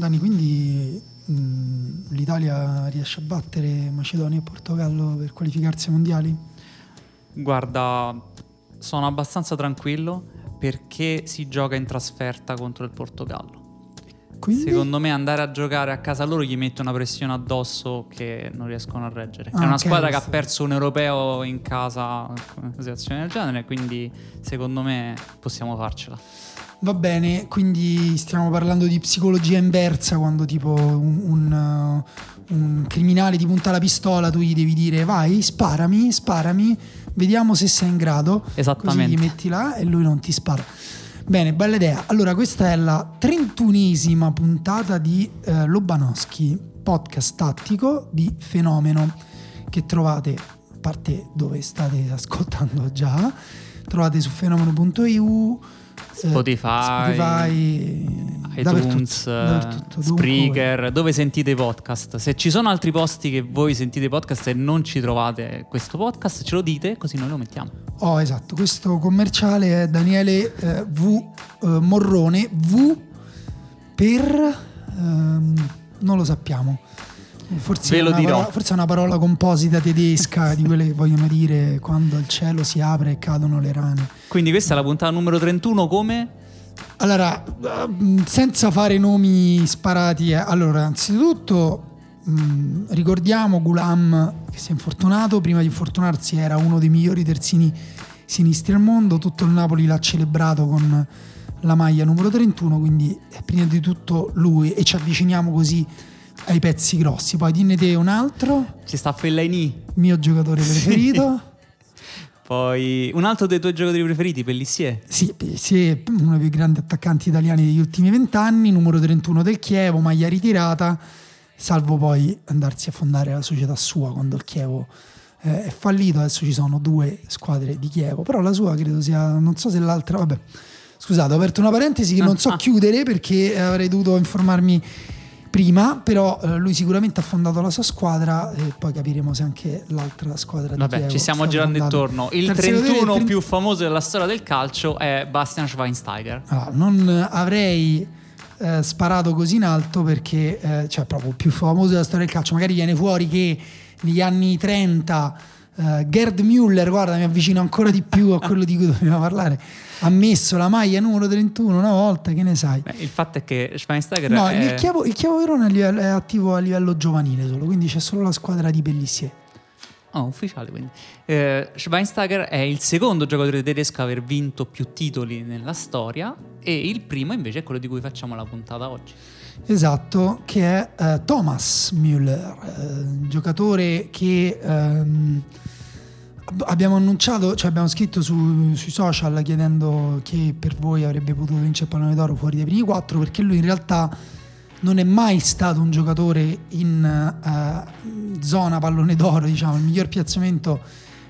Dani, quindi mh, l'Italia riesce a battere Macedonia e Portogallo per qualificarsi ai mondiali? Guarda, sono abbastanza tranquillo perché si gioca in trasferta contro il Portogallo. Quindi? Secondo me andare a giocare a casa loro gli mette una pressione addosso che non riescono a reggere. Ah, è una ok, squadra che ha perso un europeo in casa una situazione del genere, quindi secondo me possiamo farcela. Va bene, quindi stiamo parlando di psicologia inversa quando tipo un, un, uh, un criminale ti punta la pistola, tu gli devi dire vai, sparami, sparami, vediamo se sei in grado. Esattamente. Così gli metti là e lui non ti spara. Bene, bella idea. Allora, questa è la trentunesima puntata di eh, Lobanowski, podcast tattico di Fenomeno, che trovate, a parte dove state ascoltando già, trovate su fenomeno.eu, Spotify, Spotify iTunes, dappertutto, Spreaker, dove sentite i podcast. Se ci sono altri posti che voi sentite i podcast e non ci trovate questo podcast, ce lo dite così noi lo mettiamo. Oh, esatto, questo commerciale è Daniele eh, V eh, Morrone, V per ehm, non lo sappiamo. Forse, Ve è lo una dirò. parola, forse è una parola composita tedesca di quelle che vogliono dire quando il cielo si apre e cadono le rane. Quindi questa è la puntata numero 31 come? Allora, ehm, senza fare nomi sparati, eh, allora, anzitutto mh, ricordiamo Gulam che si è infortunato, prima di infortunarsi era uno dei migliori terzini sinistri al mondo, tutto il Napoli l'ha celebrato con la maglia numero 31, quindi è prima di tutto lui e ci avviciniamo così ai pezzi grossi. Poi dinne te un altro, Ci sta Fellaini. mio giocatore preferito. Poi un altro dei tuoi giocatori preferiti, Pellissier. Sì, sì, è uno dei più grandi attaccanti italiani degli ultimi vent'anni, numero 31 del Chievo, maglia ritirata, salvo poi andarsi a fondare la società sua quando il Chievo eh, è fallito. Adesso ci sono due squadre di Chievo, però la sua credo sia, non so se l'altra, vabbè. Scusate, ho aperto una parentesi che non so chiudere perché avrei dovuto informarmi prima, però eh, lui sicuramente ha fondato la sua squadra e poi capiremo se anche l'altra squadra di Vabbè, ci stiamo girando intorno. Il Terzo vedere, 31 il più famoso della storia del calcio è Bastian Schweinsteiger. Allora, non avrei eh, sparato così in alto perché, eh, cioè, proprio più famoso della storia del calcio. Magari viene fuori che negli anni 30 eh, Gerd Müller, guarda, mi avvicino ancora di più a quello di cui dobbiamo parlare. Ha messo la maglia numero 31 una volta, che ne sai? Beh, il fatto è che Schweinsteiger No, è... il Chievo, il Chievo Verona è attivo a livello giovanile solo, quindi c'è solo la squadra di Pellissier. Oh, ufficiale quindi. Eh, Schweinsteiger è il secondo giocatore tedesco a aver vinto più titoli nella storia e il primo invece è quello di cui facciamo la puntata oggi. Esatto, che è eh, Thomas Müller, eh, giocatore che ehm, ab- abbiamo annunciato, cioè abbiamo scritto su- sui social chiedendo chi per voi avrebbe potuto vincere il pallone d'oro fuori dai primi quattro, perché lui in realtà non è mai stato un giocatore in eh, zona pallone d'oro, diciamo, il miglior piazzamento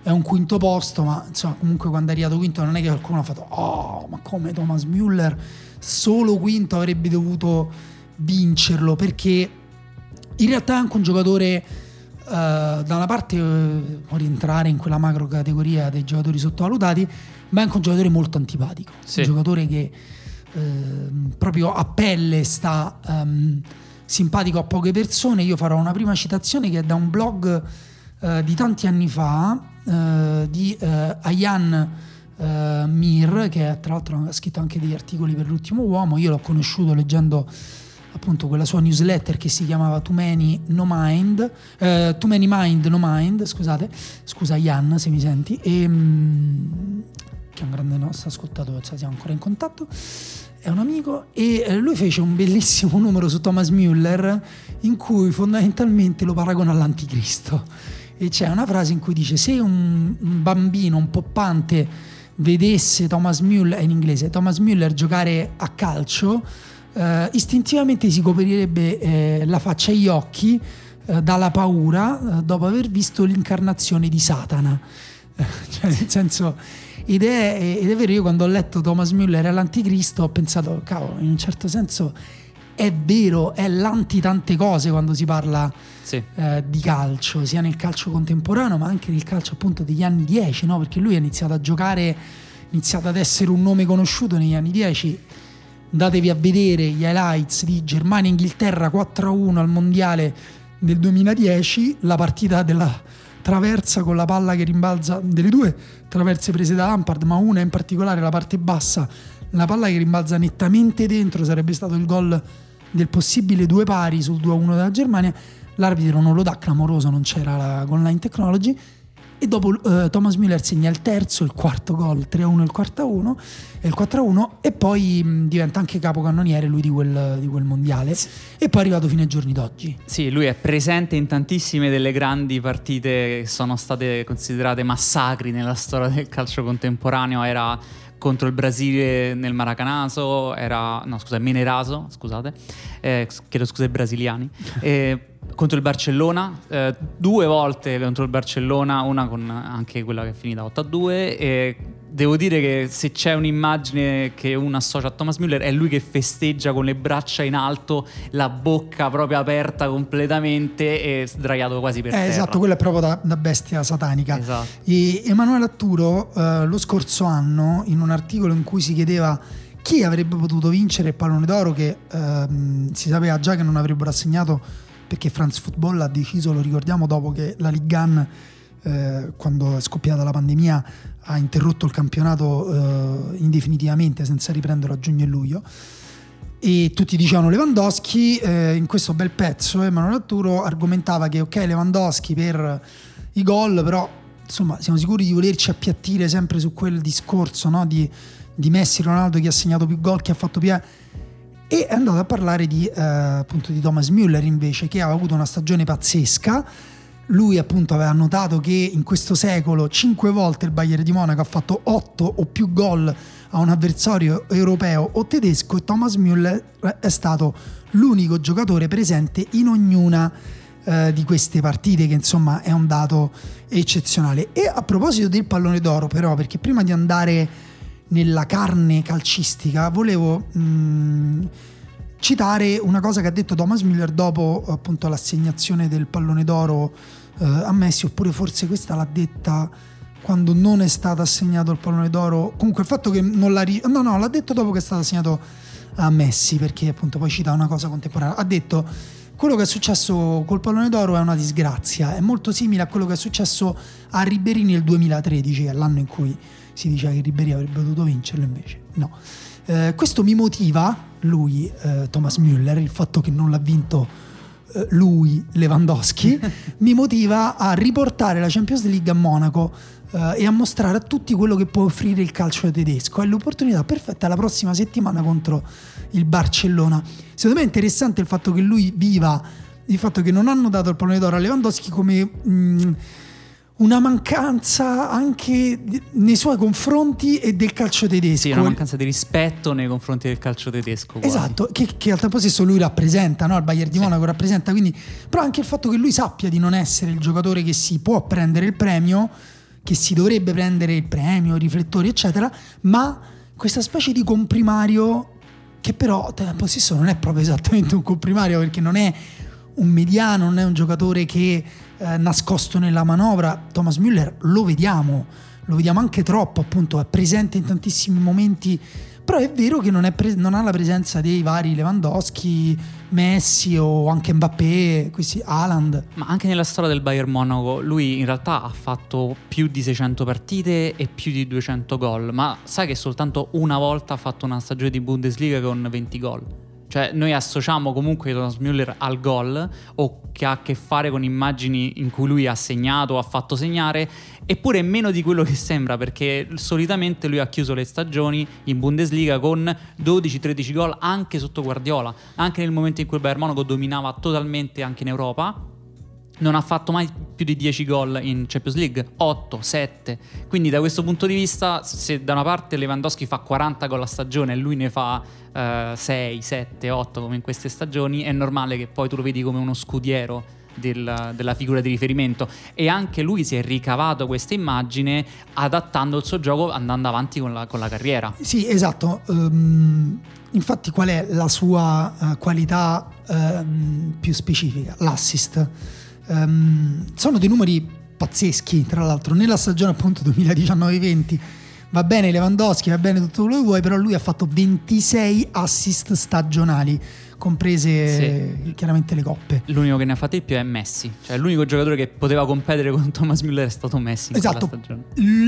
è un quinto posto, ma insomma comunque quando è arrivato quinto non è che qualcuno ha fatto oh ma come Thomas Müller solo quinto avrebbe dovuto vincerlo perché in realtà è anche un giocatore eh, da una parte eh, può rientrare in quella macro categoria dei giocatori sottovalutati ma è anche un giocatore molto antipatico. Sì. un giocatore che ehm, proprio a pelle sta ehm, simpatico a poche persone. Io farò una prima citazione che è da un blog eh, di tanti anni fa di Ayan Mir che tra l'altro ha scritto anche degli articoli per l'ultimo uomo. Io l'ho conosciuto leggendo appunto quella sua newsletter che si chiamava Too Many No Mind eh, Too Many Mind No Mind scusate scusa Ian se mi senti e, mm, che è un grande nostro ascoltatore cioè siamo ancora in contatto è un amico e eh, lui fece un bellissimo numero su Thomas Müller in cui fondamentalmente lo paragona all'anticristo. E c'è una frase in cui dice se un, un bambino un poppante vedesse Thomas Müller in inglese Thomas Müller giocare a calcio eh, istintivamente si coprirebbe eh, la faccia e gli occhi eh, dalla paura eh, dopo aver visto l'incarnazione di Satana cioè nel senso ed è, ed è vero io quando ho letto Thomas Müller e l'anticristo ho pensato cavolo in un certo senso è vero è l'anti tante cose quando si parla Sì. eh, di calcio, sia nel calcio contemporaneo ma anche nel calcio appunto degli anni 10, no? perché lui ha iniziato a giocare, ha iniziato ad essere un nome conosciuto negli anni 10 Andatevi a vedere gli highlights di Germania-Inghilterra 4-1 al mondiale del 2010, la partita della traversa con la palla che rimbalza delle due traverse prese da Lampard, ma una in particolare la parte bassa, la palla che rimbalza nettamente dentro, sarebbe stato il gol del possibile due pari sul 2-1 della Germania. L'arbitro non lo dà clamoroso, non c'era la goal technology e dopo uh, Thomas Müller segna il terzo, il quarto gol, 3-1 il quarto 1 e il 4-1 e poi mh, diventa anche capocannoniere lui di quel, di quel mondiale sì. e poi è arrivato fino ai giorni d'oggi. Sì, lui è presente in tantissime delle grandi partite che sono state considerate massacri nella storia del calcio contemporaneo, era contro il Brasile nel Maracanaso, era, no scusa, Meneraso, scusate, eh, chiedo scusa ai brasiliani, eh, contro il Barcellona, eh, due volte contro il Barcellona, una con anche quella che è finita 8-2 e devo dire che se c'è un'immagine che uno associa a Thomas Müller è lui che festeggia con le braccia in alto, la bocca proprio aperta completamente e sdraiato quasi per eh, terra. Esatto, quello è proprio da, da bestia satanica. Esatto. E Emanuele Atturo eh, lo scorso anno in un articolo in cui si chiedeva chi avrebbe potuto vincere il pallone d'oro che ehm, si sapeva già che non avrebbero assegnato perché France Football ha deciso, lo ricordiamo, dopo che la Ligue 1 eh, quando è scoppiata la pandemia ha interrotto il campionato eh, indefinitivamente senza riprenderlo a giugno e luglio e tutti dicevano Lewandowski eh, in questo bel pezzo Emanuele Arturo argomentava che ok Lewandowski per i gol però insomma siamo sicuri di volerci appiattire sempre su quel discorso no? di, di, Messi Ronaldo che ha segnato più gol che ha fatto più e è andato a parlare di, eh, appunto di Thomas Müller invece che ha avuto una stagione pazzesca. Lui appunto aveva notato che in questo secolo cinque volte il Bayern di Monaco ha fatto otto o più gol a un avversario europeo o tedesco e Thomas Müller è stato l'unico giocatore presente in ognuna eh, di queste partite che insomma è un dato eccezionale. E a proposito del pallone d'oro però perché prima di andare nella carne calcistica volevo mh, mm, citare una cosa che ha detto Thomas Müller dopo appunto l'assegnazione del pallone d'oro eh, a Messi, oppure forse questa l'ha detta quando non è stato assegnato il pallone d'oro. Comunque il fatto che non l'ha... Ri- no, no, l'ha detto dopo che è stato assegnato a Messi, perché appunto poi cita una cosa contemporanea. Ha detto quello che è successo col pallone d'oro è una disgrazia, è molto simile a quello che è successo a Ribéry nel 2013, che è l'anno in cui si diceva che Ribéry avrebbe dovuto vincerlo, invece no. Eh, questo mi motiva, lui, eh, Thomas Müller, il fatto che non l'ha vinto eh, lui, Lewandowski, mi motiva a riportare la Champions League a Monaco eh, e a mostrare a tutti quello che può offrire il calcio tedesco. È l'opportunità perfetta la prossima settimana contro il Barcellona. Secondo me è interessante il fatto che lui viva il fatto che non hanno dato il pallone d'oro a Lewandowski come... Mh, mm, una mancanza anche nei suoi confronti e del calcio tedesco. Sì, una mancanza di rispetto nei confronti del calcio tedesco. Quasi. Esatto, che, che, al tempo stesso lui rappresenta, no? il Bayern di sì. Monaco rappresenta, quindi, però anche il fatto che lui sappia di non essere il giocatore che si può prendere il premio, che si dovrebbe prendere il premio, i riflettori, eccetera, ma questa specie di comprimario che però al tempo stesso non è proprio esattamente un comprimario perché non è un mediano, non è un giocatore che eh, nascosto nella manovra. Thomas Müller lo vediamo, lo vediamo anche troppo, appunto, è presente in tantissimi momenti, però è vero che non, pre- non ha la presenza dei vari Lewandowski, Messi o anche Mbappé, questi Haaland. Ma anche nella storia del Bayern Monaco, lui in realtà ha fatto più di 600 partite e più di 200 gol, ma sai che soltanto una volta ha fatto una stagione di Bundesliga con 20 gol. Cioè, noi associamo comunque Thomas Müller al gol o che ha a che fare con immagini in cui lui ha segnato o ha fatto segnare, eppure meno di quello che sembra, perché solitamente lui ha chiuso le stagioni in Bundesliga con 12-13 gol anche sotto Guardiola, anche nel momento in cui il Bayern Monaco dominava totalmente anche in Europa non ha fatto mai più di 10 gol in Champions League, 8, 7. Quindi da questo punto di vista, se da una parte Lewandowski fa 40 gol a stagione e lui ne fa uh, 6, 7, 8 come in queste stagioni, è normale che poi tu lo vedi come uno scudiero del, della figura di riferimento e anche lui si è ricavato questa immagine adattando il suo gioco andando avanti con la, con la carriera. Sì, esatto. Um, infatti qual è la sua uh, qualità uh, più specifica? L'assist Um, sono dei numeri pazzeschi, tra l'altro, nella stagione appunto 2019-20 va bene Lewandowski, va bene tutto quello che vuoi, però lui ha fatto 26 assist stagionali, comprese sì. chiaramente le coppe. L'unico che ne ha fatti di più è Messi, cioè l'unico giocatore che poteva competere con Thomas Müller è stato Messi. esatto.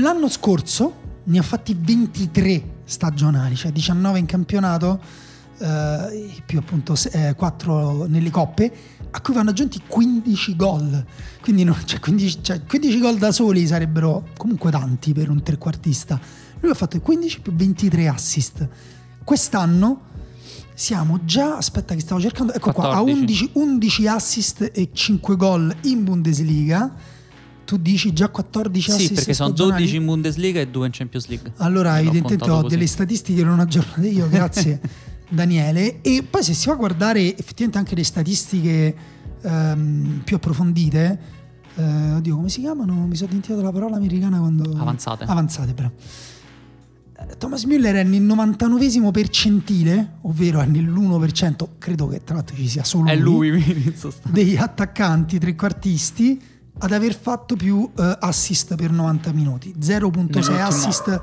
L'anno scorso ne ha fatti 23 stagionali, cioè 19 in campionato, eh, più appunto eh, 4 nelle coppe, a cui vanno aggiunti 15 gol. Quindi, no, cioè 15, cioè 15 gol da soli sarebbero comunque tanti per un trequartista. Lui ha fatto 15 più 23 assist. Quest'anno siamo già, aspetta che stavo cercando, ecco 14. qua, a 11, 11 assist e 5 gol in Bundesliga tu dici già 14 assist Sì, perché sono 12 in Bundesliga e 2 in Champions League. Allora, evidentemente ho così. delle statistiche non aggiornate io, grazie Daniele. E poi se si va a guardare effettivamente anche le statistiche um, più approfondite, uh, oddio, come si chiamano? Mi sono dimenticato la parola americana quando... Avanzate. Avanzate, però. Eh, Thomas Müller è nel 99 percentile, ovvero è nell'1%, credo che tra l'altro ci sia solo è lui, lui degli attaccanti trequartisti ad aver fatto più uh, assist per 90 minuti, 0.6 assist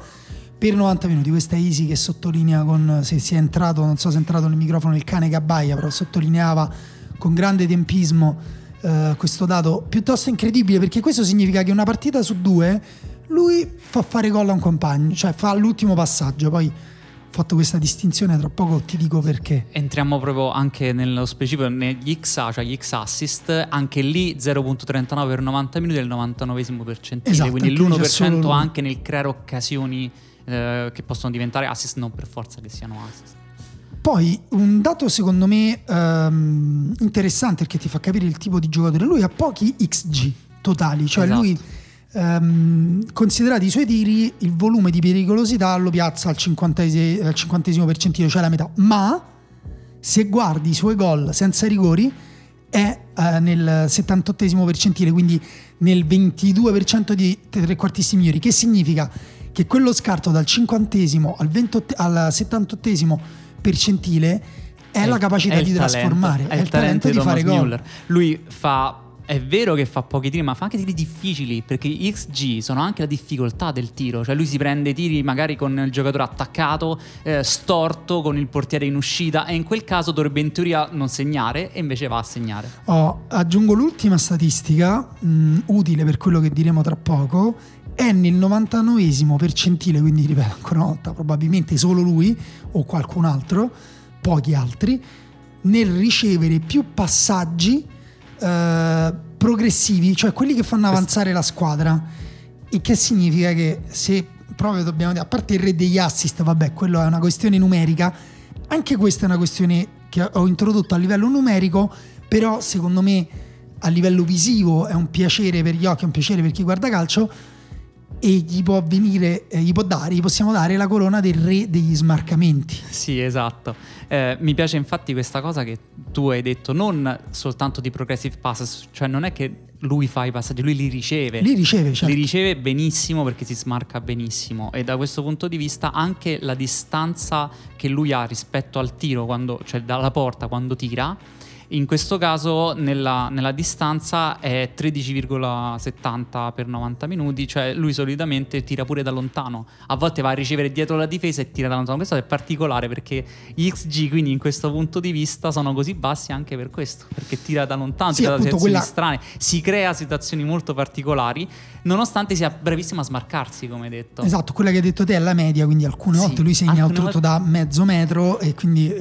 per 90 minuti. Questa è Easy che sottolinea con se si è entrato, non so se è entrato nel microfono il cane Gabbaia, però sottolineava con grande tempismo uh, questo dato piuttosto incredibile perché questo significa che una partita su due lui fa fare gol a un compagno, cioè fa l'ultimo passaggio, poi fatto questa distinzione, tra poco ti dico perché. Entriamo proprio anche nello specifico negli XA, cioè gli X assist, anche lì 0.39 per 90 minuti del 99 percentile, esatto, quindi l'1% anche nel creare occasioni eh, che possono diventare assist, non per forza che siano assist. Poi un dato secondo me um, interessante perché ti fa capire il tipo di giocatore, lui ha pochi XG totali, cioè esatto. lui ehm, considerati i suoi tiri, il volume di pericolosità lo piazza al cinquantesimo percentile, cioè la metà. Ma se guardi i suoi gol senza rigori è eh, nel 78 percentile, quindi nel 22% di trequartisti migliori, che significa che quello scarto dal cinquantesimo al, 28, al 78 percentile è, è la capacità è di trasformare, è, il talento, talento di fare gol. Lui fa è vero che fa pochi tiri, ma fa anche tiri difficili, perché gli XG sono anche la difficoltà del tiro, cioè lui si prende tiri magari con il giocatore attaccato, eh, storto, con il portiere in uscita e in quel caso dovrebbe in teoria non segnare e invece va a segnare. Oh, aggiungo l'ultima statistica, mh, mm, utile per quello che diremo tra poco, è nel 99 percentile, quindi ripeto ancora una volta, probabilmente solo lui o qualcun altro, pochi altri, nel ricevere più passaggi eh, progressivi, cioè quelli che fanno avanzare la squadra. Il che significa che se proprio dobbiamo dire, a parte il re degli assist, vabbè, quello è una questione numerica, anche questa è una questione che ho introdotto a livello numerico, però secondo me a livello visivo è un piacere per gli occhi, è un piacere per chi guarda calcio e gli può venire, eh, gli può dare, gli possiamo dare la corona del re degli smarcamenti. Sì, esatto. Eh, mi piace infatti questa cosa che tu hai detto, non soltanto di progressive passes, cioè non è che lui fa i passaggi, lui li riceve. Li riceve, certo. Li riceve benissimo perché si smarca benissimo e da questo punto di vista anche la distanza che lui ha rispetto al tiro, quando, cioè dalla porta quando tira, in questo caso nella, nella distanza è 13,70 per 90 minuti, cioè lui solitamente tira pure da lontano. A volte va a ricevere dietro la difesa e tira da lontano. Questo è particolare perché gli XG, quindi in questo punto di vista, sono così bassi anche per questo, perché tira da lontano, sì, tira da situazioni quella... strane, si crea situazioni molto particolari, nonostante sia bravissimo a smarcarsi, come hai detto. Esatto, quella che hai detto te è la media, quindi alcune sì, volte lui segna tutto volte... da mezzo metro e quindi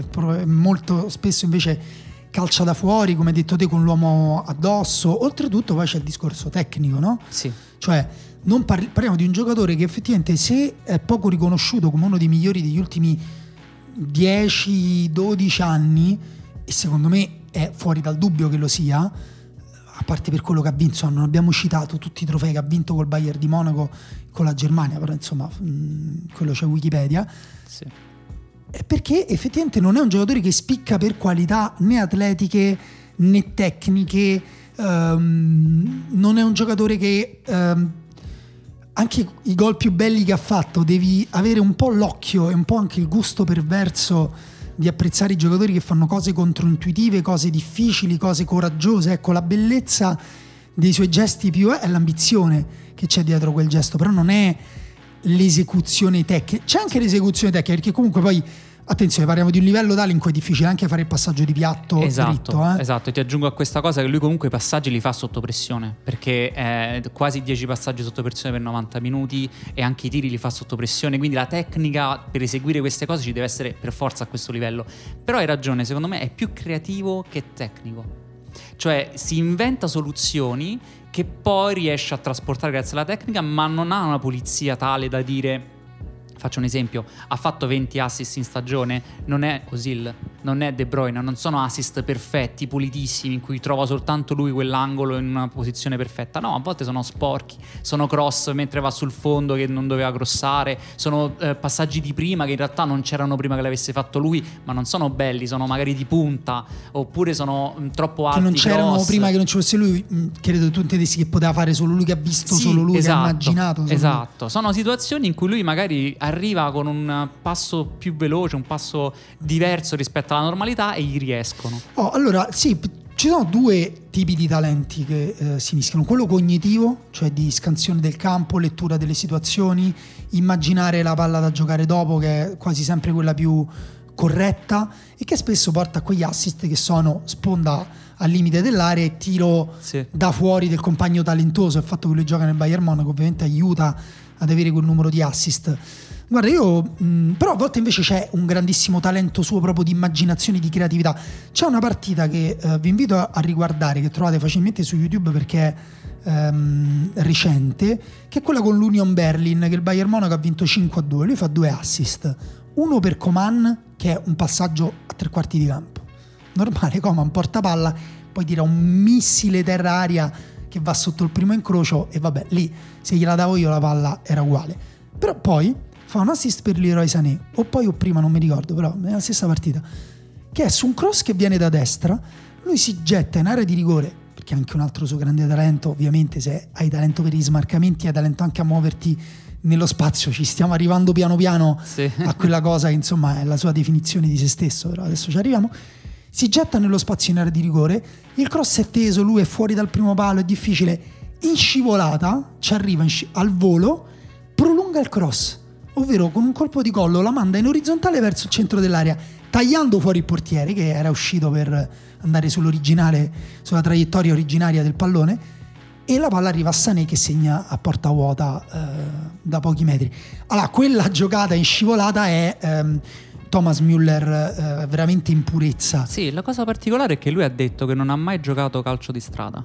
molto spesso invece calcia da fuori, come hai detto te, con l'uomo addosso. Oltretutto poi c'è il discorso tecnico, no? Sì. Cioè, non parli- parliamo di un giocatore che effettivamente se è poco riconosciuto come uno dei migliori degli ultimi 10-12 anni, e secondo me è fuori dal dubbio che lo sia, a parte per quello che ha vinto, non abbiamo citato tutti i trofei che ha vinto col Bayern di Monaco, con la Germania, però insomma, quello c'è Wikipedia. Sì perché effettivamente non è un giocatore che spicca per qualità né atletiche né tecniche, um, non è un giocatore che um, anche i gol più belli che ha fatto devi avere un po' l'occhio e un po' anche il gusto perverso di apprezzare i giocatori che fanno cose controintuitive, cose difficili, cose coraggiose. Ecco, la bellezza dei suoi gesti più è l'ambizione che c'è dietro quel gesto, però non è l'esecuzione tecnica, c'è anche l'esecuzione tecnica perché comunque poi Attenzione, parliamo di un livello tale in cui è difficile anche fare il passaggio di piatto esatto, dritto. Eh? Esatto, e ti aggiungo a questa cosa che lui comunque i passaggi li fa sotto pressione, perché è quasi 10 passaggi sotto pressione per 90 minuti e anche i tiri li fa sotto pressione, quindi la tecnica per eseguire queste cose ci deve essere per forza a questo livello. Però hai ragione, secondo me è più creativo che tecnico. Cioè si inventa soluzioni che poi riesce a trasportare grazie alla tecnica, ma non ha una pulizia tale da dire Faccio un esempio, ha fatto 20 assist in stagione, non è Osil, non è De Bruyne, non sono assist perfetti, pulitissimi, in cui trova soltanto lui quell'angolo in una posizione perfetta. No, a volte sono sporchi, sono cross mentre va sul fondo che non doveva crossare, sono eh, passaggi di prima che in realtà non c'erano prima che l'avesse fatto lui, ma non sono belli, sono magari di punta, oppure sono mh, mm, troppo alti. Che non c'erano cross. prima che non ci fosse lui, mh, mm, credo tu intendessi che poteva fare solo lui che ha visto, sì, solo lui esatto, che ha esatto, immaginato. Esatto, lui. sono situazioni in cui lui magari arriva con un passo più veloce, un passo diverso rispetto alla normalità e gli riescono. Oh, allora, sì, ci sono due tipi di talenti che eh, si mischiano, quello cognitivo, cioè di scansione del campo, lettura delle situazioni, immaginare la palla da giocare dopo, che è quasi sempre quella più corretta e che spesso porta a quegli assist che sono sponda al limite dell'area e tiro sì. da fuori del compagno talentoso. Il fatto che lui gioca nel Bayern Monaco ovviamente aiuta ad avere quel numero di assist. Guarda, io mh, però a volte invece c'è un grandissimo talento suo proprio di immaginazione, di creatività. C'è una partita che eh, vi invito a, a, riguardare, che trovate facilmente su YouTube perché è ehm, recente, che è quella con l'Union Berlin, che il Bayern Monaco ha vinto 5-2. Lui fa due assist, uno per Coman, che è un passaggio a tre quarti di campo. Normale, Coman porta palla, poi tira un missile terra-aria che va sotto il primo incrocio e vabbè, lì se gliela davo io la palla era uguale. Però poi fa un assist per Leroy Sané, o poi o prima, non mi ricordo, però è la stessa partita, che è su un cross che viene da destra, lui si getta in area di rigore, perché anche un altro suo grande talento, ovviamente se hai talento per gli smarcamenti, hai talento anche a muoverti nello spazio, ci stiamo arrivando piano piano sì. a quella cosa che insomma è la sua definizione di se stesso, però adesso ci arriviamo. Si getta nello spazio in area di rigore, il cross è teso, lui è fuori dal primo palo, è difficile, in scivolata, ci arriva sci- al volo, prolunga il cross ovvero con un colpo di collo la manda in orizzontale verso il centro dell'area, tagliando fuori il portiere che era uscito per andare sull'originale, sulla traiettoria originaria del pallone e la palla arriva a Sané che segna a porta vuota eh, da pochi metri. Allora, quella giocata in scivolata è ehm, Thomas Müller eh, veramente in purezza. Sì, la cosa particolare è che lui ha detto che non ha mai giocato calcio di strada.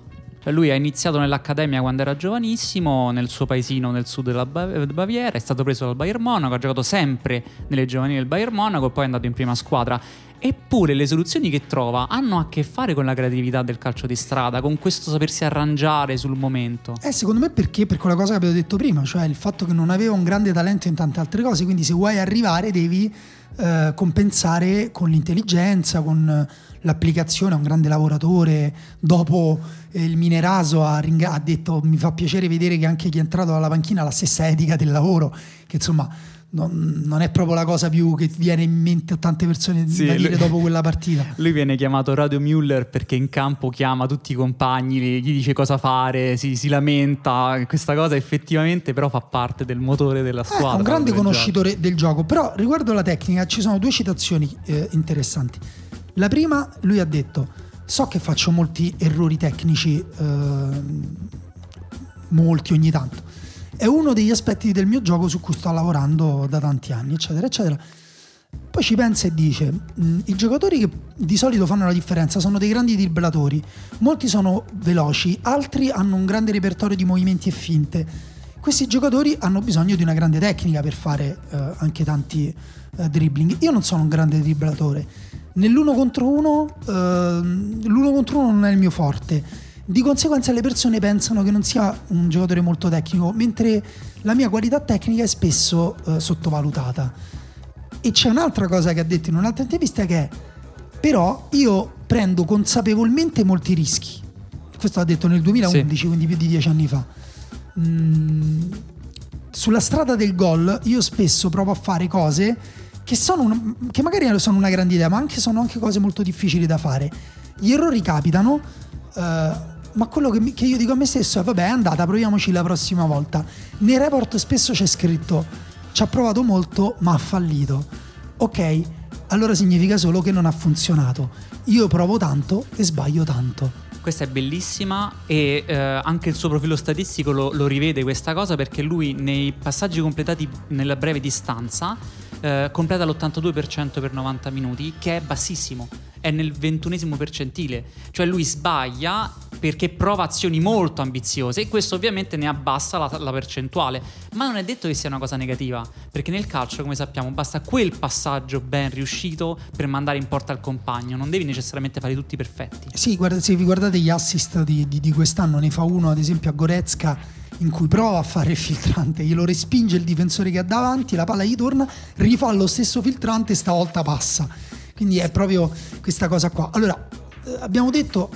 Lui ha iniziato nell'accademia quando era giovanissimo, nel suo paesino nel sud della Baviera, è stato preso dal Bayern Monaco, ha giocato sempre nelle giovanili del Bayern Monaco e poi è andato in prima squadra. Eppure le soluzioni che trova hanno a che fare con la creatività del calcio di strada, con questo sapersi arrangiare sul momento. Eh, secondo me perché? Per quella cosa che avevo detto prima, cioè il fatto che non aveva un grande talento in tante altre cose, quindi se vuoi arrivare devi eh, compensare con l'intelligenza, con l'applicazione, è un grande lavoratore. Dopo eh, il Mineraso ha, ringa- ha, detto mi fa piacere vedere che anche chi è entrato dalla panchina ha la stessa etica del lavoro, che insomma non, non, è proprio la cosa più che viene in mente a tante persone sì, da dire lui, dopo quella partita. Lui viene chiamato Radio Müller perché in campo chiama tutti i compagni, gli dice cosa fare, si, si lamenta, questa cosa effettivamente però fa parte del motore della eh, squadra. È un grande conoscitore gioco. del gioco, però riguardo la tecnica ci sono due citazioni eh, interessanti. La prima, lui ha detto, so che faccio molti errori tecnici, eh, molti ogni tanto. È uno degli aspetti del mio gioco su cui sto lavorando da tanti anni, eccetera, eccetera. Poi ci pensa e dice, mm, i giocatori che di solito fanno la differenza sono dei grandi dribblatori, molti sono veloci, altri hanno un grande repertorio di movimenti e finte. Questi giocatori hanno bisogno di una grande tecnica per fare eh, anche tanti eh, dribbling. Io non sono un grande dribblatore, Nell'uno contro uno, eh, l'uno contro uno non è il mio forte. Di conseguenza le persone pensano che non sia un giocatore molto tecnico, mentre la mia qualità tecnica è spesso eh, sottovalutata. E c'è un'altra cosa che ha detto in un'altra intervista che è, però io prendo consapevolmente molti rischi. Questo l'ha detto nel 2011, sì. quindi più di dieci anni fa. Mm, sulla strada del gol io spesso provo a fare cose che, una, che magari sono una grande idea, ma anche sono anche cose molto difficili da fare. Gli errori capitano, eh, ma quello che, che io dico a me stesso è vabbè è andata, proviamoci la prossima volta. Nei report spesso c'è scritto ci ha provato molto ma ha fallito. Ok, allora significa solo che non ha funzionato. Io provo tanto e sbaglio tanto. Questa è bellissima e eh, anche il suo profilo statistico lo, lo rivede questa cosa perché lui nei passaggi completati nella breve distanza eh, completa l'82% per 90 minuti, che è bassissimo, è nel ventunesimo percentile, cioè lui sbaglia perché prova azioni molto ambiziose e questo ovviamente ne abbassa la, la percentuale, ma non è detto che sia una cosa negativa, perché nel calcio, come sappiamo, basta quel passaggio ben riuscito per mandare in porta il compagno, non devi necessariamente fare tutti perfetti. Sì, guarda, se vi guardate gli assist di, di, di quest'anno, ne fa uno ad esempio a Goretzka in cui prova a fare il filtrante, glielo respinge il difensore che ha davanti, la palla gli torna, rifà lo stesso filtrante stavolta passa. Quindi è proprio questa cosa qua. Allora, eh, abbiamo detto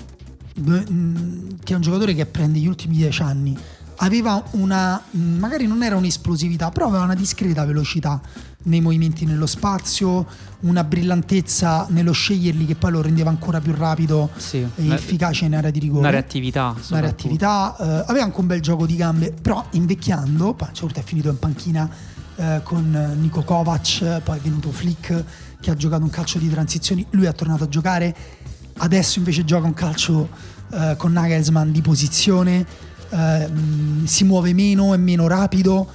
mm, che è un giocatore che prende gli ultimi dieci anni aveva una mm, magari non era un'esplosività però aveva una discreta velocità nei movimenti nello spazio una brillantezza nello sceglierli che poi lo rendeva ancora più rapido Sì, e efficace in area di rigore Una reattività. una reattività, eh, aveva anche un bel gioco di gambe, però invecchiando, poi certo è finito in panchina eh, con Nico Kovac, poi è venuto Flick che ha giocato un calcio di transizioni, lui è tornato a giocare, adesso invece gioca un calcio eh, con Nagelsmann di posizione, eh, si muove meno, è meno rapido,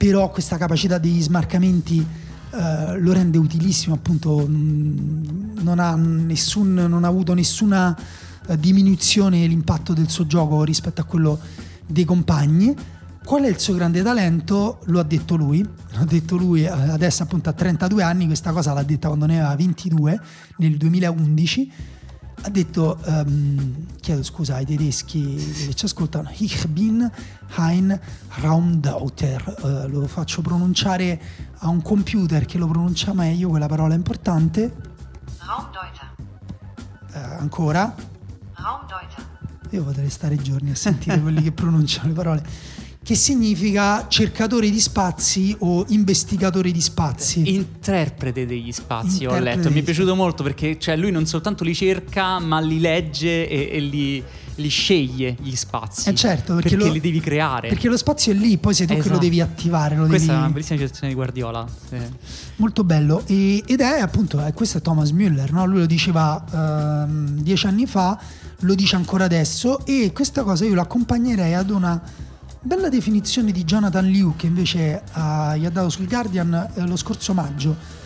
però questa capacità degli smarcamenti eh, lo rende utilissimo, appunto mh, non ha, nessun, non ha avuto nessuna eh, diminuzione l'impatto del suo gioco rispetto a quello dei compagni. Qual è il suo grande talento? Lo ha detto lui, l'ha detto lui eh, adesso appunto a 32 anni, questa cosa l'ha detta quando ne aveva 22 nel 2011. Ha detto, ehm, chiedo scusa ai tedeschi che ci ascoltano, Ich bin ein Raumdeuter, Eh, lo faccio pronunciare a un computer che lo pronuncia meglio, quella parola importante. Raumdeuter. Eh, ancora, Raumdeuter. io potrei stare giorni a sentire quelli che pronunciano le parole. Che significa cercatore di spazi o investigatore di spazi. Interprete degli spazi, ho Interprete letto. Mi è piaciuto molto perché cioè, lui non soltanto li cerca, ma li legge e, e li, li sceglie gli spazi. Eh certo, perché, lo, li devi creare. perché lo spazio è lì, poi sei tu che lo Esatto. devi attivare. Lo Questa devi... è una bellissima citazione di Guardiola. sì. Molto bello. E- ed è appunto, eh, questo è Thomas Müller, no? lui lo diceva ehm, dieci anni fa, lo dice ancora adesso e questa cosa io lo accompagnerei ad una bella definizione di Jonathan Liu che invece ha- gli ha dato sul Guardian eh, lo scorso maggio.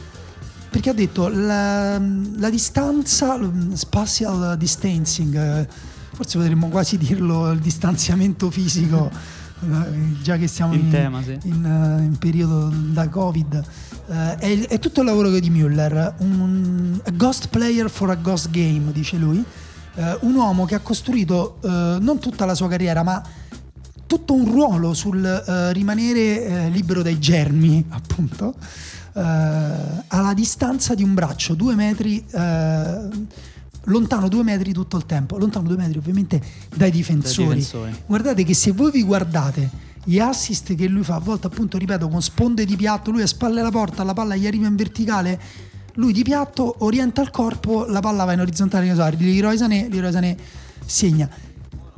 Perché ha detto la, la distanza, lo spatial distancing, eh, forse potremmo quasi dirlo il distanziamento fisico, eh, già che siamo In tema, sì. in, in periodo da Covid. È, è tutto il lavoro di Müller, un a ghost player for a ghost game, dice lui. Un uomo che ha costruito non tutta la sua carriera, ma tutto un ruolo sul eh, rimanere eh, libero dai germi, appunto, eh, alla distanza di un braccio, due metri, lontano due metri tutto il tempo, lontano due metri ovviamente dai difensori. difensori. Guardate che se voi vi guardate gli assist che lui fa, a volte appunto, ripeto, con sponde di piatto, lui a spalle alla porta, la palla gli arriva in verticale, lui di piatto orienta il corpo, la palla va in orizzontale, Leroy Sané, Leroy Sané segna.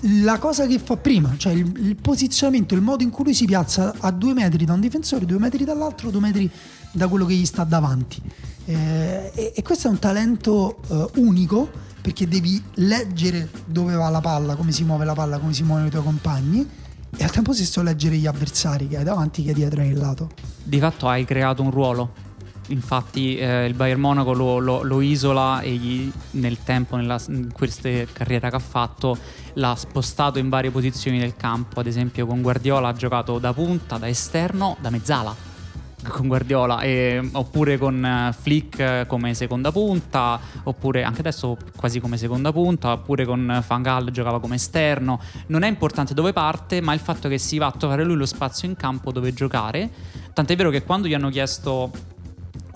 La cosa che fa prima, cioè il, il posizionamento, il modo in cui lui si piazza a due metri da un difensore, due metri dall'altro, due metri da quello che gli sta davanti. Eh, e, e questo è un talento eh, unico perché devi leggere dove va la palla, come si muove la palla, come si muovono i tuoi compagni e al tempo stesso leggere gli avversari che hai davanti, che hai dietro e hai lato. Di fatto hai creato un ruolo. Infatti eh, il Bayern Monaco lo, lo- lo isola e gli- nel tempo, nella, in questa carriera che ha fatto, l'ha spostato in varie posizioni del campo. Ad esempio con Guardiola ha giocato da punta, da esterno, da mezzala. Con Guardiola, e- oppure con eh, Flick eh, come seconda punta, oppure anche adesso quasi come seconda punta, oppure con eh, Van Gaal giocava come esterno. Non è importante dove parte, ma il fatto che si va a trovare lui lo spazio in campo dove giocare. Tant'è vero che quando gli hanno chiesto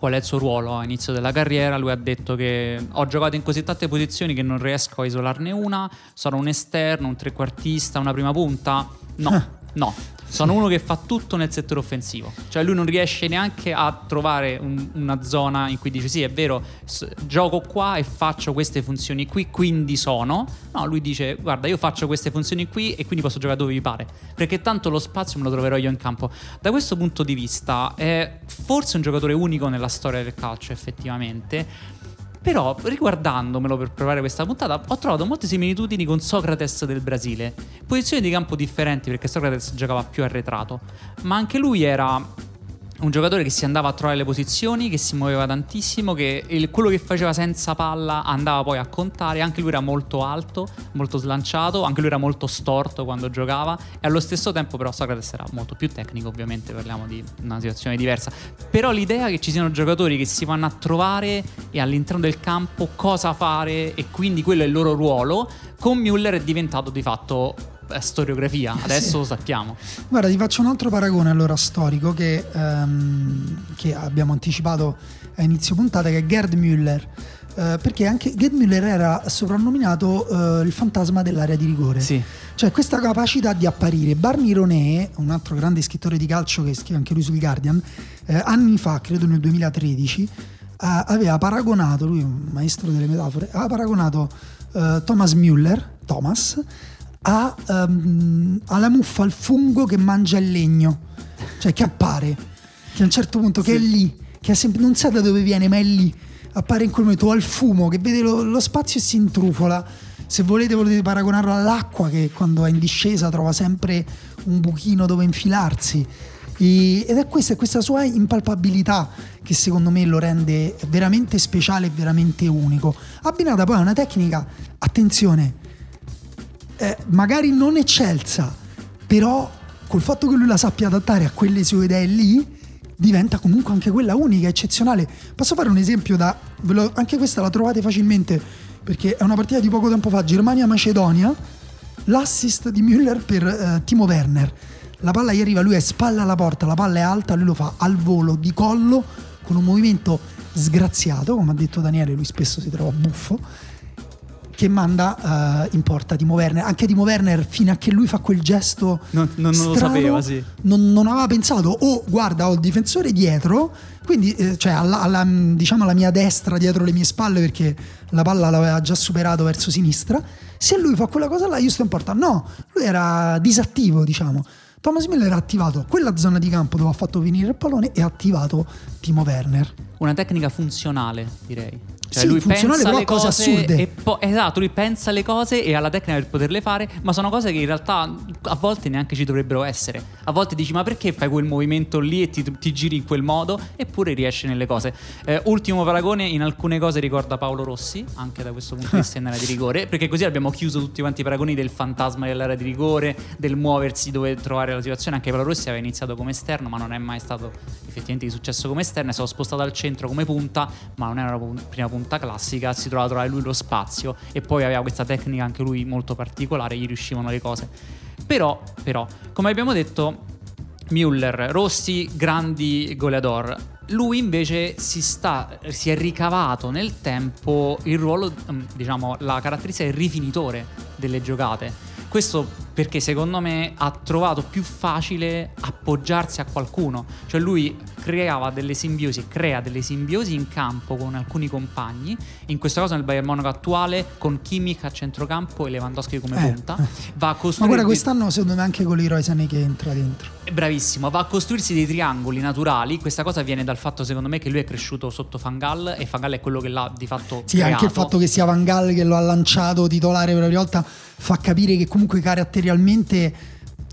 qual è il suo ruolo a inizio della carriera, lui ha detto che ho giocato in così tante posizioni che non riesco a isolarne una, sono un esterno, un trequartista, una prima punta. No, no. Sono uno che fa tutto nel settore offensivo. Cioè lui non riesce neanche a trovare un- una zona in cui dice sì, è vero, s- gioco qua e faccio queste funzioni qui, quindi sono. No, lui dice guarda, io faccio queste funzioni qui e quindi posso giocare dove mi pare. Perché tanto lo spazio me lo troverò io in campo. Da questo punto di vista è forse un giocatore unico nella storia del calcio, effettivamente. Però, riguardandomelo per provare questa puntata, ho trovato molte similitudini con Socrates del Brasile. Posizioni di campo differenti perché Socrates giocava più arretrato, ma anche lui era un giocatore che si andava a trovare le posizioni, che si muoveva tantissimo, che il- quello che faceva senza palla andava poi a contare. Anche lui era molto alto, molto slanciato, anche lui era molto storto quando giocava. E allo stesso tempo, però, Socrates era molto più tecnico. Ovviamente parliamo di una situazione diversa. Però l'idea che ci siano giocatori che si vanno a trovare e all'interno del campo cosa fare, e quindi quello è il loro ruolo, con Müller è diventato di fatto storiografia. Adesso Sì. lo sappiamo. Guarda, ti faccio un altro paragone allora storico che, ehm, che abbiamo anticipato a inizio puntata, che è Gerd Müller. Eh, perché anche Gerd Müller era soprannominato eh, il fantasma dell'area di rigore. Sì. Cioè questa capacità di apparire. Barney Roné, un altro grande scrittore di calcio che scrive anche lui sul Guardian, eh, anni fa, credo nel 2013, eh, aveva paragonato, lui è un maestro delle metafore, aveva paragonato eh, Thomas Müller, Thomas, a, ehm, alla muffa, al fungo che mangia il legno, cioè che appare, che a un certo punto che è lì, che è sempre, non sa da dove viene, ma è lì, appare in quel momento, o al fumo che vede lo, lo spazio e si intrufola. Se volete potete paragonarlo all'acqua che quando è in discesa trova sempre un buchino dove infilarsi. E- ed è questa, è questa sua impalpabilità che secondo me lo rende veramente speciale e veramente unico. Abbinata poi a una tecnica, attenzione, eh, magari non eccelsa, però col fatto che lui la sappia adattare a quelle sue idee lì, diventa comunque anche quella unica, eccezionale. Posso fare un esempio da... anche questa la trovate facilmente, perché è una partita di poco tempo fa, Germania-Macedonia, l'assist di Müller per eh, Timo Werner. La palla gli arriva, lui è spalla alla porta, la palla è alta, lui lo fa al volo, di collo, con un movimento sgraziato, come ha detto Daniele, lui spesso si trova buffo, che manda eh, in porta Timo Werner. Anche Timo Werner, fino a che lui fa quel gesto Non- non- non lo strano, sapeva, sì. non, non aveva pensato, oh guarda ho il difensore dietro, quindi eh, cioè alla, alla, diciamo alla mia destra dietro le mie spalle perché la palla l'aveva già superato verso sinistra, se lui fa quella cosa là io sto in porta. No, lui era disattivo diciamo. Thomas Miller ha attivato quella zona di campo dove ha fatto venire il pallone e ha attivato Timo Werner. Una tecnica funzionale, direi. Cioè Sì, lui funzionale, pensa però cose cose assurde. po- esatto, lui pensa le cose e ha la tecnica per poterle fare, ma sono cose che in realtà a volte neanche ci dovrebbero essere. A volte dici "Ma perché fai quel movimento lì e ti, ti giri in quel modo?" Eppure riesci nelle cose. Eh, ultimo paragone, in alcune cose ricorda Paolo Rossi, anche da questo punto di vista in area di rigore, perché così abbiamo chiuso tutti quanti i paragoni del fantasma dell'area di rigore, del muoversi dove trovare la situazione. Anche Paolo Rossi aveva iniziato come esterno, ma non è mai stato effettivamente di successo come esterno, è stato spostato al centro come punta, ma non era una prima punta classica, si trovava a trovare lui lo spazio e poi aveva questa tecnica anche lui molto particolare, gli riuscivano le cose. Però, però, come abbiamo detto, Müller, Rossi, grandi goleador. Lui invece si, sta, si è ricavato nel tempo il ruolo, mm, diciamo, la caratteristica del rifinitore delle giocate. Questo perché secondo me ha trovato più facile appoggiarsi a qualcuno. Cioè lui creava delle simbiosi, crea delle simbiosi in campo con alcuni compagni. In questo caso nel Bayern Monaco attuale con Kimmich a centrocampo e Lewandowski come Eh. punta. Va a Ma costruire guarda, dei- quest'anno secondo me anche con Leroy Sané che entra dentro. Bravissimo, va a costruirsi dei triangoli naturali. Questa cosa viene dal fatto, secondo me, che lui è cresciuto sotto Fangal e Fangal è quello che l'ha di fatto Sì, anche il creato. fatto che sia Van Gaal che lo ha lanciato titolare per la prima volta fa capire che comunque caratterialmente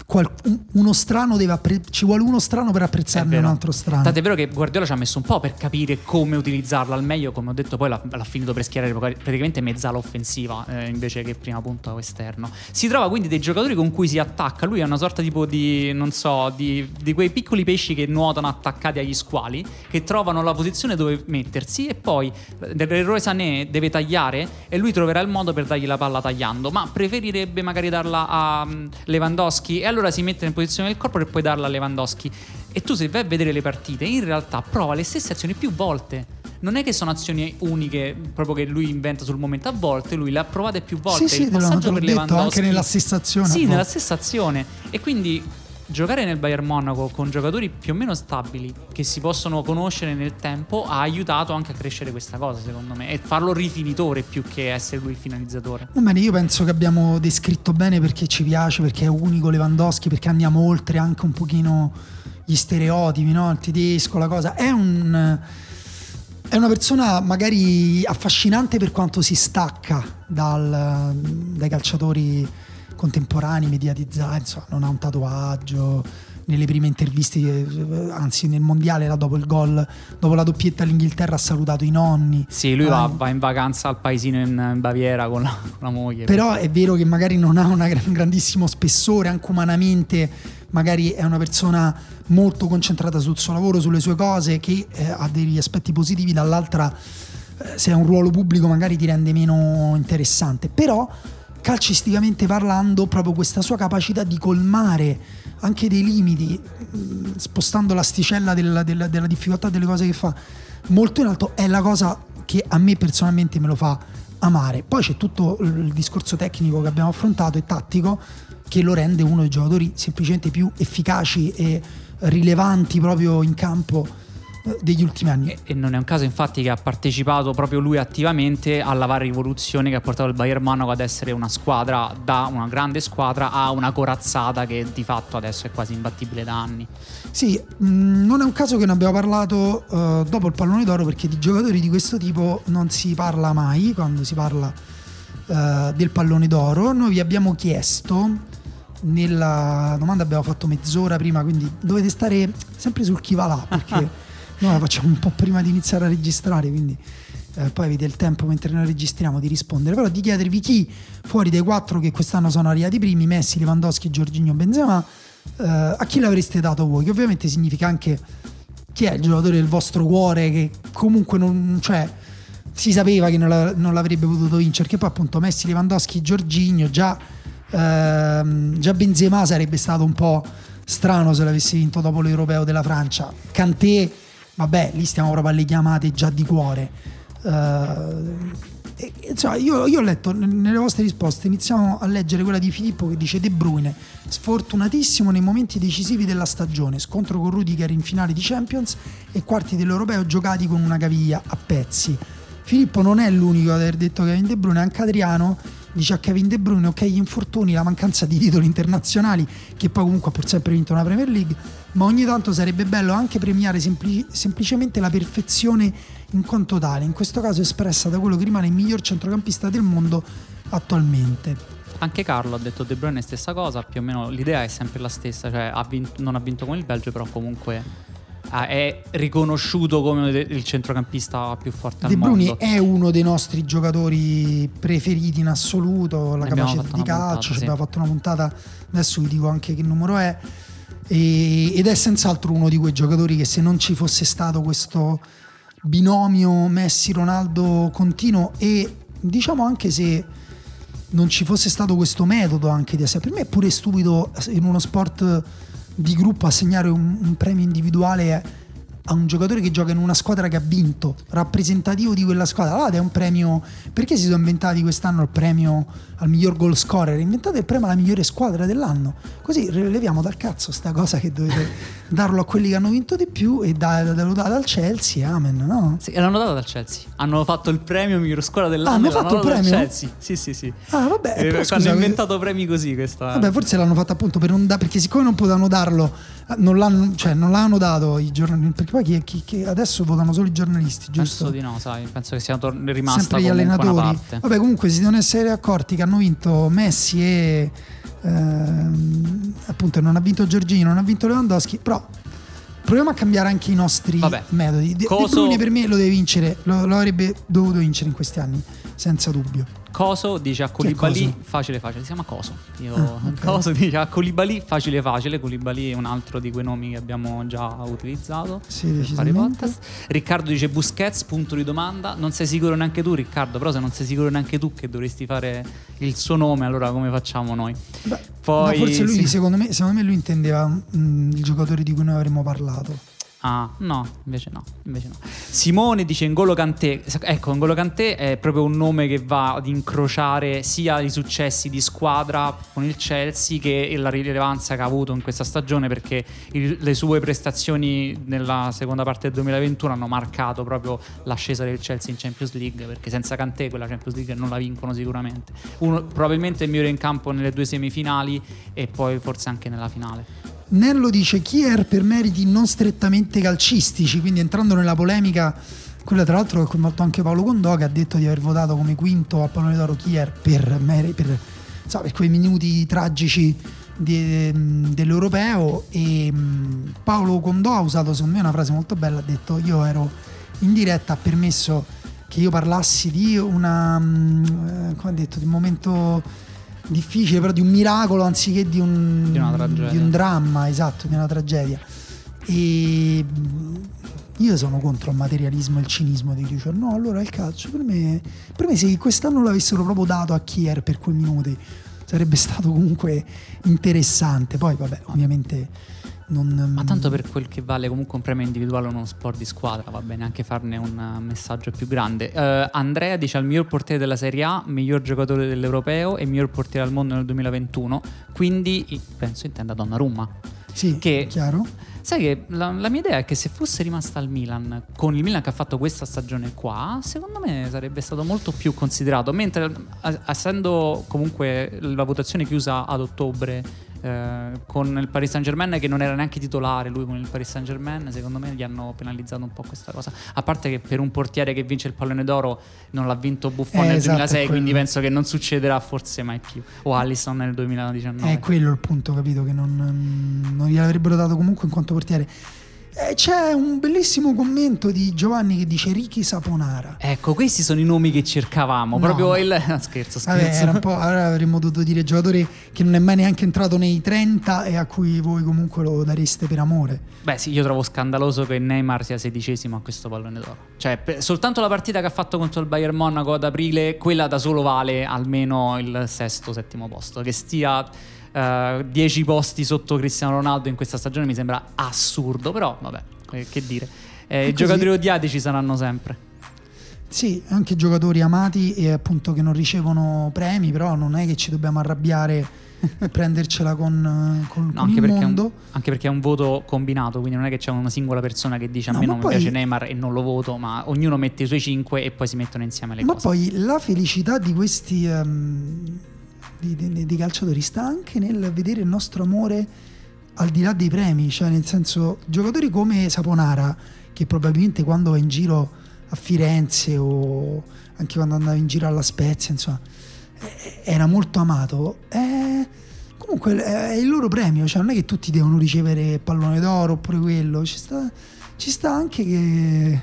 qual- un- uno strano deve appre- ci vuole uno strano per apprezzarne un altro strano. Tant'è vero che Guardiola ci ha messo un po' per capire come utilizzarla al meglio. Come ho detto, poi l'ha, l'ha finito per schierare praticamente mezzala offensiva eh, invece che prima punta o esterno. Si trova quindi dei giocatori con cui si attacca. Lui è una sorta tipo di, non so, di, di quei piccoli pesci che nuotano attaccati agli squali, che trovano la posizione dove mettersi e poi eh, l'eroe Sané deve tagliare e lui troverà il modo per dargli la palla tagliando, ma preferirebbe magari darla a mm, Lewandowski e allora si mette in posizione del corpo per poi darla a Lewandowski. E tu se vai a vedere le partite, in realtà prova le stesse azioni più volte. Non è che sono azioni uniche, proprio che lui inventa sul momento, a volte lui le ha provate più volte. Sì, sì, il l'ho- passaggio per detto, Lewandowski. anche nella stessa azione, Sì, nella stessa azione. E quindi giocare nel Bayern Monaco con giocatori più o meno stabili che si possono conoscere nel tempo ha aiutato anche a crescere questa cosa, secondo me, e farlo rifinitore più che essere lui il finalizzatore. Va bene, io penso che abbiamo descritto bene perché ci piace, perché è unico Lewandowski, perché andiamo oltre anche un pochino gli stereotipi, no? Il tedesco, la cosa. È un è una persona magari affascinante per quanto si stacca dal, dai calciatori contemporanei, mediatizzati, insomma, non ha un tatuaggio. Nelle prime interviste, eh, anzi nel mondiale, là dopo il gol, dopo la doppietta all'Inghilterra, ha salutato i nonni. Sì, lui va, Eh, va in vacanza al paesino in, in Baviera con la, con la moglie. Però è vero che magari non ha una un grandissimo spessore, anche umanamente, magari è una persona molto concentrata sul suo lavoro, sulle sue cose, che eh, ha degli aspetti positivi, dall'altra eh, se è un ruolo pubblico magari ti rende meno interessante. Però calcisticamente parlando, proprio questa sua capacità di colmare anche dei limiti, mh, spostando l'asticella della, della- della difficoltà delle cose che fa molto in alto, è la cosa che a me personalmente me lo fa amare. Poi c'è tutto il discorso tecnico che abbiamo affrontato e tattico che lo rende uno dei giocatori semplicemente più efficaci e rilevanti proprio in campo degli ultimi anni. E non è un caso, infatti, che ha partecipato proprio lui attivamente alla varia rivoluzione che ha portato il Bayern Monaco ad essere una squadra, da una grande squadra a una corazzata che di fatto adesso è quasi imbattibile da anni. Sì, mh, non è un caso che ne abbiamo parlato eh, dopo il pallone d'oro perché di giocatori di questo tipo non si parla mai quando si parla eh, del pallone d'oro. Noi vi abbiamo chiesto, nella domanda abbiamo fatto mezz'ora prima, quindi dovete stare sempre sul chi va là perché noi la facciamo un po' prima di iniziare a registrare, quindi eh, poi avete il tempo mentre noi registriamo di rispondere, però di chiedervi chi fuori dai quattro che quest'anno sono arrivati primi, Messi, Lewandowski, Giorginio, Benzema, eh, a chi l'avreste dato voi? Che ovviamente significa anche chi è il giocatore del vostro cuore che comunque non... Cioè, si sapeva che non, la- non l'avrebbe potuto vincere, che poi appunto Messi, Lewandowski, Giorginio, già, ehm, già Benzema sarebbe stato un po' strano se l'avesse vinto dopo l'Europeo della Francia. Kanté, vabbè, lì stiamo proprio alle chiamate già di cuore. Eh, e- insomma, io, io ho letto nelle vostre risposte, iniziamo a leggere quella di Filippo che dice De Bruyne, sfortunatissimo nei momenti decisivi della stagione, scontro con Rudiger in finale di Champions e quarti dell'Europeo giocati con una caviglia a pezzi. Filippo non è l'unico ad aver detto Kevin De Bruyne, anche Adriano dice a Kevin De Bruyne, ok gli infortuni, la mancanza di titoli internazionali, che poi comunque ha pur sempre vinto una Premier League, ma ogni tanto sarebbe bello anche premiare sempli- semplicemente la perfezione in quanto tale, in questo caso espressa da quello che rimane il miglior centrocampista del mondo attualmente. Anche Carlo ha detto De Bruyne stessa cosa, più o meno l'idea è sempre la stessa, cioè ha vinto- non ha vinto con il Belgio, però comunque ah, è riconosciuto come de- il centrocampista più forte al De Bruyne mondo. è uno dei nostri giocatori preferiti in assoluto, la Ne capacità di calcio, ci sì. abbiamo fatto una puntata, adesso vi dico anche che numero è, e- ed è senz'altro uno di quei giocatori che se non ci fosse stato questo binomio Messi-Ronaldo continuo e diciamo anche se non ci fosse stato questo metodo anche di assegnare, per me è pure stupido in uno sport di gruppo assegnare un, un premio individuale a un giocatore che gioca in una squadra che ha vinto, rappresentativo di quella squadra. Allora è un premio. Perché si sono inventati quest'anno il premio al miglior goal scorer? Inventate il premio alla migliore squadra dell'anno. Così leviamo dal cazzo sta cosa che dovete darlo a quelli che hanno vinto di più e da- da- lo date al Chelsea. Amen, no? Sì, l'hanno dato dal Chelsea. Hanno fatto il premio miglior squadra dell'anno. hanno e l'hanno fatto il al premio? Chelsea. Sì, sì, sì. Ah, vabbè, Eh, però hanno scusa, inventato premi così questa. Vabbè, forse l'hanno fatto appunto per non da- perché siccome non potevano darlo, eh, non l'hanno, cioè, non l'hanno dato i giornalisti. Perché poi chi, chi- chi- adesso votano solo i giornalisti, giusto? Penso di no, sai. Penso che sia tor- rimasta Sempre gli allenatori. parte. Vabbè, comunque si devono essere accorti che hanno vinto Messi e ehm, appunto non ha vinto Giorgino, non ha vinto Lewandowski, però proviamo a cambiare anche i nostri Vabbè. metodi. De, De Coso- Bruyne per me lo deve vincere, lo, lo avrebbe dovuto vincere in questi anni, senza dubbio. Coso dice a Colibali facile facile, si chiama Coso. Io, Ah, ok. Coso dice a Colibali facile facile, Colibali è un altro di quei nomi che abbiamo già utilizzato. Sì, per fare podcast. Riccardo dice Busquets, punto di domanda. Non sei sicuro neanche tu, Riccardo, però se non sei sicuro neanche tu che dovresti fare il suo nome, allora come facciamo noi? Beh, Poi forse lui, sì. secondo, me, secondo me, lui intendeva mm, il giocatore di cui noi avremmo parlato. Ah, no, invece no, invece no. Simone dice N'Golo Kanté. Ecco, N'Golo Kanté è proprio un nome che va ad incrociare sia i successi di squadra con il Chelsea che la rilevanza che ha avuto in questa stagione perché il- le sue prestazioni nella seconda parte del 2021 hanno marcato proprio l'ascesa del Chelsea in Champions League perché senza Kanté quella Champions League non la vincono sicuramente. Uno, probabilmente il migliore in campo nelle due semifinali e poi forse anche nella finale. Nello dice Kier per meriti non strettamente calcistici, quindi entrando nella polemica, quella tra l'altro che ha coinvolto anche Paolo Condò che ha detto di aver votato come quinto al pallone d'oro Kier per, meri- per, so, per quei minuti tragici di- dell'europeo. E mh, Paolo Condò ha usato secondo me una frase molto bella, ha detto io ero in diretta, ha permesso che io parlassi di una, mh, eh, come ha detto, di un momento difficile, però di un miracolo anziché di un, Di di un dramma, esatto, di una tragedia. E mh, io sono contro il materialismo e il cinismo di chi dice no, allora il calcio per me, per me se quest'anno l'avessero proprio dato a Kier per quei minuti sarebbe stato comunque interessante. Poi vabbè, ovviamente non... Ma tanto per quel che vale comunque un premio individuale o uno sport di squadra, va bene anche farne un eh, messaggio più grande. Eh, Andrea dice al miglior portiere della Serie A, miglior giocatore dell'Europeo e miglior portiere al mondo nel 2021, quindi penso intenda Donnarumma. Sì, che- chiaro. Sai che la, la mia idea è che se fosse rimasta al Milan, con il Milan che ha fatto questa stagione qua, secondo me sarebbe stato molto più considerato. Mentre, a- essendo comunque la votazione chiusa ad ottobre eh, con il Paris Saint Germain, che non era neanche titolare lui con il Paris Saint Germain, secondo me gli hanno penalizzato un po' questa cosa. A parte che per un portiere che vince il pallone d'oro non l'ha vinto Buffon Eh, nel esatto, 2006, è quindi penso che non succederà forse mai più. O Allison nel 2019. È quello il punto, capito? Che non, non gliel'avrebbero dato comunque in quanto portiere. Eh, c'è un bellissimo commento di Giovanni che dice Ricky Saponara. Ecco, questi sono i nomi che cercavamo. No, proprio il. No, scherzo, Vabbè, scherzo. era un po', allora avremmo dovuto dire giocatore che non è mai neanche entrato nei 30 e a cui voi comunque lo dareste per amore. Beh, sì, io trovo scandaloso che Neymar sia sedicesimo a questo pallone d'oro. Cioè, per- soltanto la partita che ha fatto contro il Bayern Monaco ad aprile, quella da solo vale almeno il sesto, settimo posto. Che stia 10 posti sotto Cristiano Ronaldo in questa stagione mi sembra assurdo, però vabbè, eh, che dire. Eh, I giocatori odiati ci saranno sempre. Sì, anche giocatori amati e appunto che non ricevono premi, però non è che ci dobbiamo arrabbiare e prendercela con, con, No, con anche, il perché mondo. un, anche perché è un voto combinato, quindi non è che c'è una singola persona che dice a No, me ma non poi- mi piace Neymar e non lo voto, ma ognuno mette i suoi 5 e poi si mettono insieme le Ma cose. poi la felicità di questi ehm, di, di- di calciatori sta anche nel vedere il nostro amore al di là dei premi, cioè nel senso giocatori come Saponara che probabilmente quando va in giro a Firenze o anche quando andava in giro alla Spezia, insomma, eh, era molto amato. eh, comunque è il loro premio, cioè non è che tutti devono ricevere pallone d'oro oppure quello, ci sta, ci sta anche che,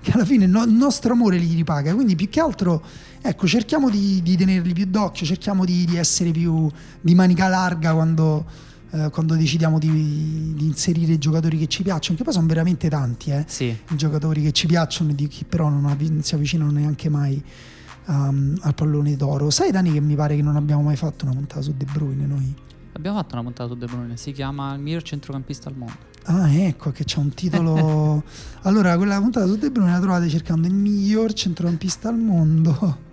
che alla fine no- il nostro amore li ripaga, quindi più che altro ecco cerchiamo di, di tenerli più d'occhio, cerchiamo di, di essere più di manica larga quando, eh, quando decidiamo di, di inserire i giocatori che ci piacciono, che poi sono veramente tanti, eh Sì, i giocatori che ci piacciono e di chi però non, avvi- non si avvicinano neanche mai um, al pallone d'oro. Sai Dani che mi pare che non abbiamo mai fatto una puntata su De Bruyne noi? abbiamo fatto una puntata su De Bruyne, si chiama Il miglior centrocampista al mondo. Ah ecco che c'è un titolo... allora quella puntata su De Bruyne la trovate cercando il miglior centrocampista al mondo.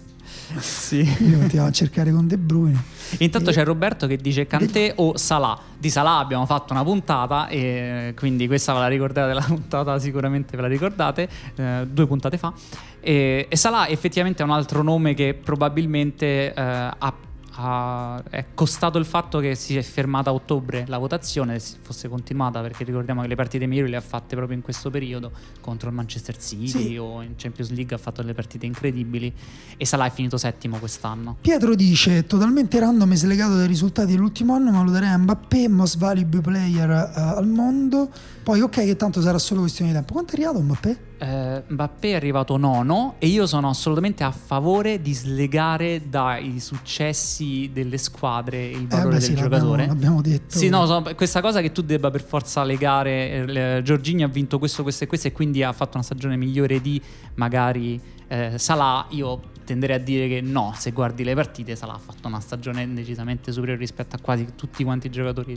Sì. Io continuiamo a cercare con De Bruyne. Intanto E- c'è Roberto che dice Kanté o Salah. Di Salah abbiamo fatto una puntata e quindi questa ve la ricordate, la puntata sicuramente ve la ricordate, eh, due puntate fa. E, e Salah effettivamente è un altro nome che probabilmente eh, ha, ha- è costato il fatto che si è fermata a ottobre la votazione, se fosse continuata perché ricordiamo che le partite migliori le ha fatte proprio in questo periodo contro il Manchester City Sì. o in Champions League ha fatto delle partite incredibili e Salah è finito settimo quest'anno. Pietro dice totalmente random e slegato dai risultati dell'ultimo anno ma lo darei a Mbappé, most valuable player eh, al mondo. Poi ok che tanto sarà solo questione di tempo. Quanto è arrivato Mbappé? Eh, Mbappé è arrivato nono e io sono assolutamente a favore di slegare dai successi delle squadre il Eh, valore beh, del sì, l'abbiamo- giocatore. L'abbiamo detto. Sì, no, so- questa cosa che tu debba per forza legare. eh, Giorgini ha vinto questo, questo e questo, e quindi ha fatto una stagione migliore di magari eh, Salah. Io tenderei a dire che no, se guardi le partite Salah ha fatto una stagione decisamente superiore rispetto a quasi tutti quanti i giocatori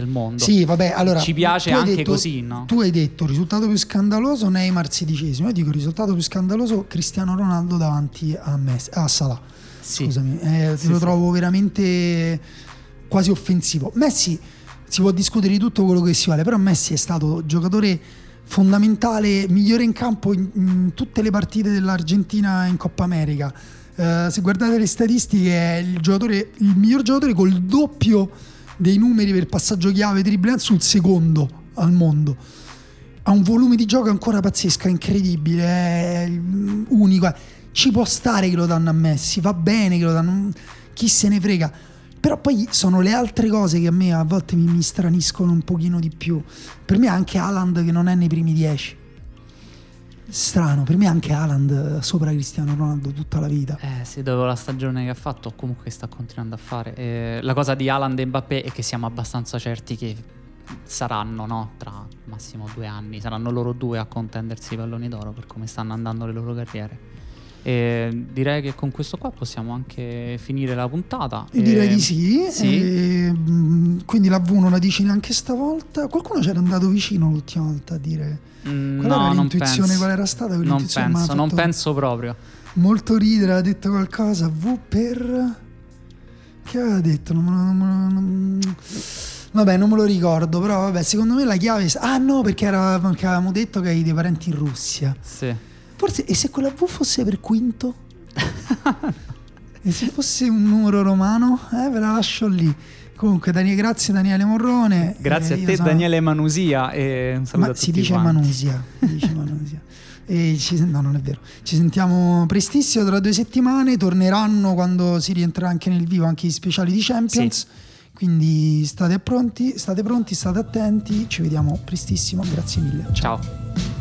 del mondo. Sì, vabbè, allora Ci piace anche detto- così, no? Tu hai detto risultato più scandaloso Neymar sedicesimo, io dico risultato più scandaloso Cristiano Ronaldo davanti a, Messi, a Salah. Sì. Scusami, eh, Sì, lo sì. trovo veramente quasi offensivo. Messi si può discutere di tutto quello che si vuole, però Messi è stato giocatore fondamentale, migliore in campo in, in tutte le partite dell'Argentina in Coppa America. Eh, se guardate le statistiche è il, giocatore, il miglior giocatore col doppio dei numeri per passaggio chiave dribbling sul secondo al mondo ha un volume di gioco ancora pazzesco, incredibile, è mm, unico. Ci può stare che lo danno a Messi, va bene che lo danno, chi se ne frega. Però poi sono le altre cose che a me a volte mi, mi straniscono un pochino di più. Per me anche Haaland che non è nei primi dieci. Strano, per me anche Haaland sopra Cristiano Ronaldo tutta la vita. Eh sì, dopo la stagione che ha fatto, comunque sta continuando a fare. Eh, la cosa di Haaland e Mbappé è che siamo abbastanza certi che saranno, no? Tra massimo due anni, saranno loro due a contendersi i palloni d'oro per come stanno andando le loro carriere. E direi che con questo qua possiamo anche finire la puntata. Direi E- di sì. Sì. E, mm, quindi la V non la dici neanche stavolta. Qualcuno c'era andato vicino l'ultima volta a dire. Mm, Qual no, era non l'intuizione? penso. Qual era stata Non penso, non penso proprio. Molto ridere, ha detto qualcosa. V per. Che aveva detto? Non non lo- non- Vabbè, non me lo ricordo, però vabbè, secondo me la chiave... Ah no, perché, era, perché avevamo detto che hai dei parenti in Russia. Sì. Forse, e se quella V fosse per quinto? e se fosse un numero romano? Eh, ve la lascio lì. Comunque, Daniele, grazie Daniele Morrone. Grazie Eh, a te sono- Daniele Manusia e un saluto Ma a si tutti dice quanti. Manusia. si dice Manusia. E ci, no, non è vero. Ci sentiamo prestissimo tra due settimane. Torneranno quando si rientrerà anche nel vivo anche gli speciali di Champions. Quindi state pronti, state pronti, state attenti. Ci vediamo prestissimo. Grazie mille. Ciao. Ciao.